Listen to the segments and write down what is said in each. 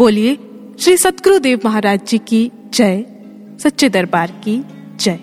बोलिए, श्री सतगुरुदेव महाराज जी की जय, सच्चे दरबार की जय।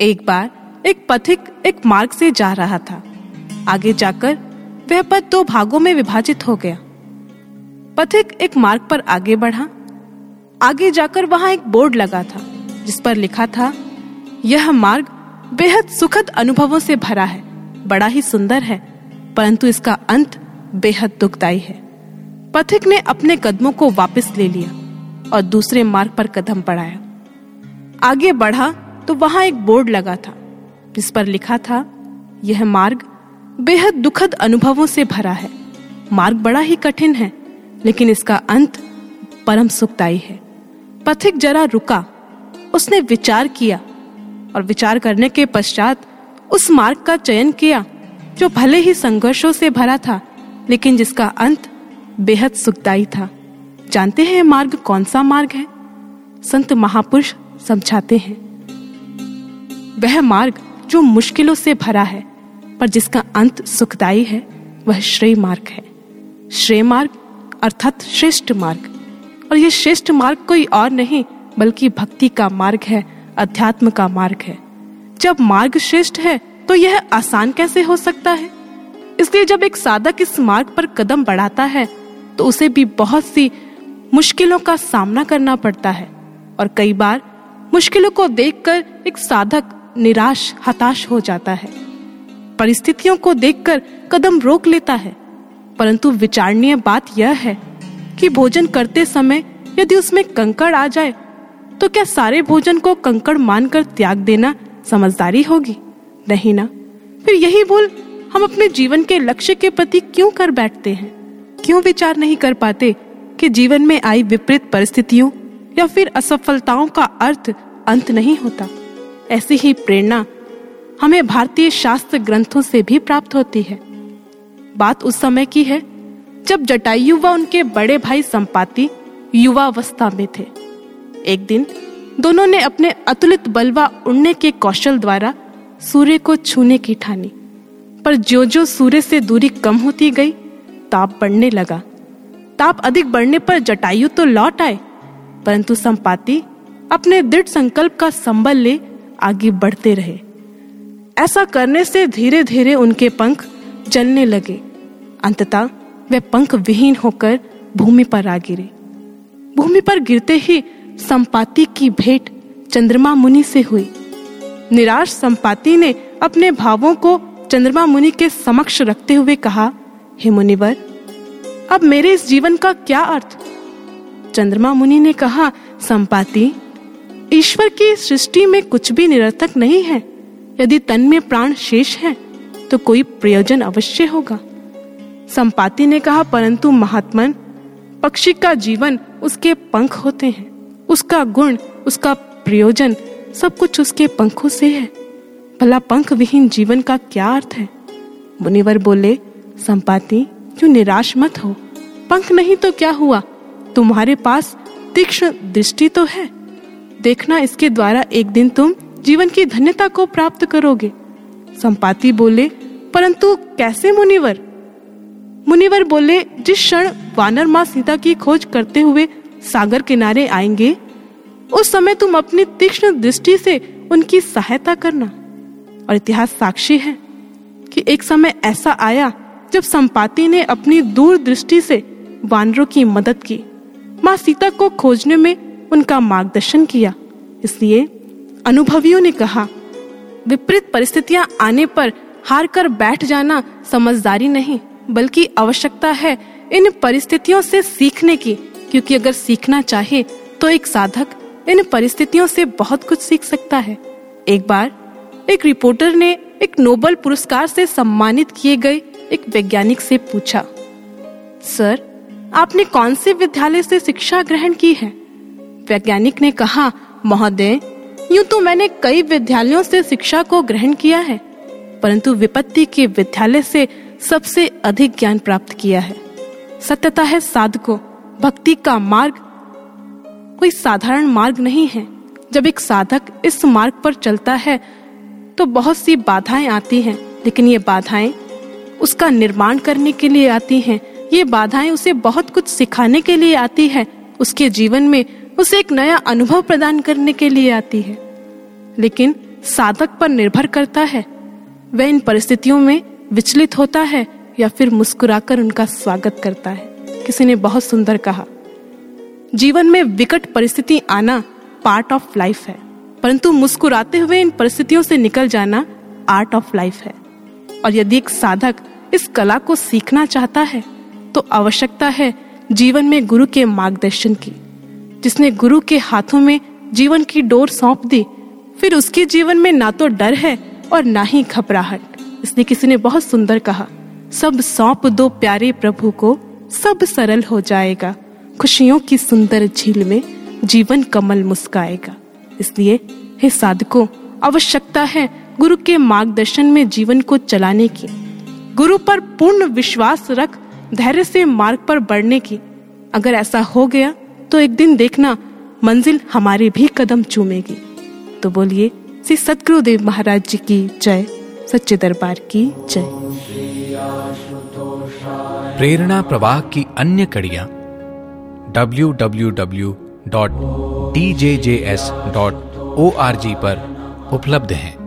एक बार एक पथिक एक मार्ग से जा रहा था। आगे जाकर वह पथ दो भागों में विभाजित हो गया। पथिक एक मार्ग पर आगे बढ़ा। आगे जाकर वहाँ एक बोर्ड लगा था, जिस पर लिखा था, यह मार्ग बेहद सुखद अनुभवों से भरा है, बड़ा ही सुंदर है, परंतु इसका अंत बेहद दुखदायी है। पथिक ने अपने कदमों को वापस ले लिया और दूसरे मार्ग पर कदम बढ़ाया। आगे बढ़ा तो वहाँ एक बोर्ड लगा था, जिस पर लिखा था, यह मार्ग बेहद दुखद अनुभवों से भरा है। मार्ग बड़ा ही कठिन है, लेकिन इसका अंत परम सुखदाई है। पथिक जरा रुका। उसने विचार किया और विचार करने के पश्चात उस मार्ग का चयन किया, जो भले ही संघर्षों से भरा था, लेकिन जिसका अंत बेहद सुखदायी था। जानते हैं मार्ग कौन सा मार्ग है? संत महापुरुष समझाते हैं। वह मार्ग जो मुश्किलों से भरा है, पर जिसका अंत सुखदायी है, वह श्रेय मार्ग है। श्रेय मार्ग अर्थात श्रेष्ठ मार्ग। और यह श्रेष्ठ मार्ग कोई और नहीं, बल्कि भक्ति का मार्ग है, अध्यात्म का मार्ग है। जब मार्ग श्रेष्ठ है तो यह आसान कैसे हो सकता है? इसलिए जब एक साधक इस मार्ग पर कदम बढ़ाता है तो उसे भी बहुत सी मुश्किलों का सामना करना पड़ता है और कई बार मुश्किलों को देखकर एक साधक निराश, हताश हो जाता है। परिस्थितियों को देखकर कदम रोक लेता है, परंतु विचारणीय बात यह है कि भोजन करते समय यदि उसमें कंकड़ आ जाए तो क्या सारे भोजन को कंकड़ मानकर त्याग देना समझदारी होगी? नहीं ना। फिर यही भूल हम अपने जीवन के लक्ष्य के प्रति क्यों कर बैठते हैं? क्यों विचार नहीं कर पाते कि जीवन में आई विपरीत परिस्थितियों या फिर असफलताओं का अर्थ अंत नहीं होता? ऐसी ही प्रेरणा हमें भारतीय शास्त्र ग्रंथों से भी प्राप्त होती है। बात उस समय की है जब जटायु व उनके बड़े भाई संपाति युवावस्था में थे। एक दिन दोनों ने अपने अतुलित बलवा उड़ने के कौशल द्वारा सूर्य को छूने की ठानी, पर जो जो सूर्य से दूरी कम होती गई ताप बढ़ने लगा। ताप अधिक बढ़ने पर जटायु तो लौट आए, परंतु संपाति अपने दृढ़ संकल्प का संबल ले आगे बढ़ते रहे। ऐसा करने से धीरे धीरे उनके पंख जलने लगे। अंततः वे पंख विहीन होकर भूमि पर आ गिरे। भूमि पर गिरते ही संपाति की भेंट चंद्रमा मुनि से हुई। निराश संपाति ने अपने भावों को चंद्रमा मुनि के समक्ष रखते हुए कहा हे मुनिवर, अब मेरे इस जीवन का क्या अर्थ? चंद्रमा मुनि ने कहा, संपाति, ईश्वर की सृष्टि में कुछ भी निरर्थक नहीं है। यदि तन में प्राण शेष है तो कोई प्रयोजन अवश्य होगा। संपाति ने कहा, परंतु महात्मन, पक्षी का जीवन उसके पंख होते हैं। उसका गुण, उसका प्रयोजन सब कुछ उसके पंखों से है। भला पंख विहीन जीवन का क्या अर्थ है? मुनिवर बोले संपाति, क्यों निराश मत हो? पंख नहीं तो क्या हुआ? तुम्हारे पास तीक्ष्ण दृष्टि तो है। देखना इसके द्वारा एक दिन तुम जीवन की धन्यता को प्राप्त करोगे। संपाति बोले, परंतु कैसे मुनिवर? मुनिवर बोले, जिस क्षण वानर माँ सीता की खोज करते हुए सागर किनारे आएँगे, उस समय तुम अपनी तीक्ष्ण दृष्टि से उनकी सहायता करना। और इतिहास साक्षी है कि एक समय ऐसा आया जब संपाति ने अपनी दूर दृष्टि से वानरों की मदद की, माँ सीता को खोजने में उनका मार्गदर्शन किया। इसलिए अनुभवियों ने कहा, विपरीत परिस्थितियाँ आने पर हार कर बैठ जाना समझदारी नहीं, बल्कि आवश्यकता है इन परिस्थितियों से सीखने की, क्योंकि अगर सीखना चाहे तो एक साधक इन परिस्थितियों से बहुत कुछ सीख सकता है। एक बार एक रिपोर्टर ने एक नोबल पुरस्कार से सम्मानित किए गए एक वैज्ञानिक से पूछा, सर, आपने कौन से विद्यालय से शिक्षा ग्रहण की है? वैज्ञानिक ने कहा, महोदय, यूँ तो मैंने कई विद्यालयों से शिक्षा को ग्रहण किया है, परंतु विपत्ति के विद्यालय से सबसे अधिक ज्ञान प्राप्त किया है। सत्यता है साधको, भक्ति का मार्ग। कोई साधारण मार्ग नहीं है। जब एक साधक इस मार्ग पर चलता है तो बहुत सी बाधाएँ आती हैं, लेकिन ये बाधाएँ उसका निर्माण करने के लिए आती हैं। ये बाधाएँ उसे बहुत कुछ सिखाने के लिए आती है। उसके जीवन में उसे एक नया अनुभव प्रदान करने के लिए आती है। लेकिन साधक पर निर्भर करता है। वह इन परिस्थितियों में विचलित होता है या फिर मुस्कुराकर उनका स्वागत करता है। किसी ने बहुत सुंदर कहा, जीवन में विकट परिस्थिति आना पार्ट ऑफ़ लाइफ है, परंतु मुस्कुराते हुए इन परिस्थितियों से निकल जाना आर्ट ऑफ़ लाइफ है। और यदि एक साधक इस कला को सीखना चाहता है तो आवश्यकता है जीवन में गुरु के मार्गदर्शन की। जिसने गुरु के हाथों में जीवन की डोर सौंप दी, फिर उसके जीवन में ना तो डर है और ना ही घबराहट। इसलिए किसी ने बहुत सुंदर कहा, सब सौंप दो प्यारे प्रभु को, सब सरल हो जाएगा। खुशियों की सुंदर झील में जीवन कमल मुस्काएगा। इसलिए, हे साधकों, आवश्यकता है गुरु के मार्गदर्शन में जीवन को चलाने की, गुरु पर पूर्ण विश्वास रख धैर्य से मार्ग पर बढ़ने की। अगर ऐसा हो गया तो एक दिन देखना मंजिल हमारे भी कदम चूमेगी। तो बोलिए, श्री सतगुरुदेव महाराज जी की जय, सच्चे दरबार की जय। प्रेरणा प्रवाह की अन्य कड़ियाँ www.djjs.org पर उपलब्ध हैं।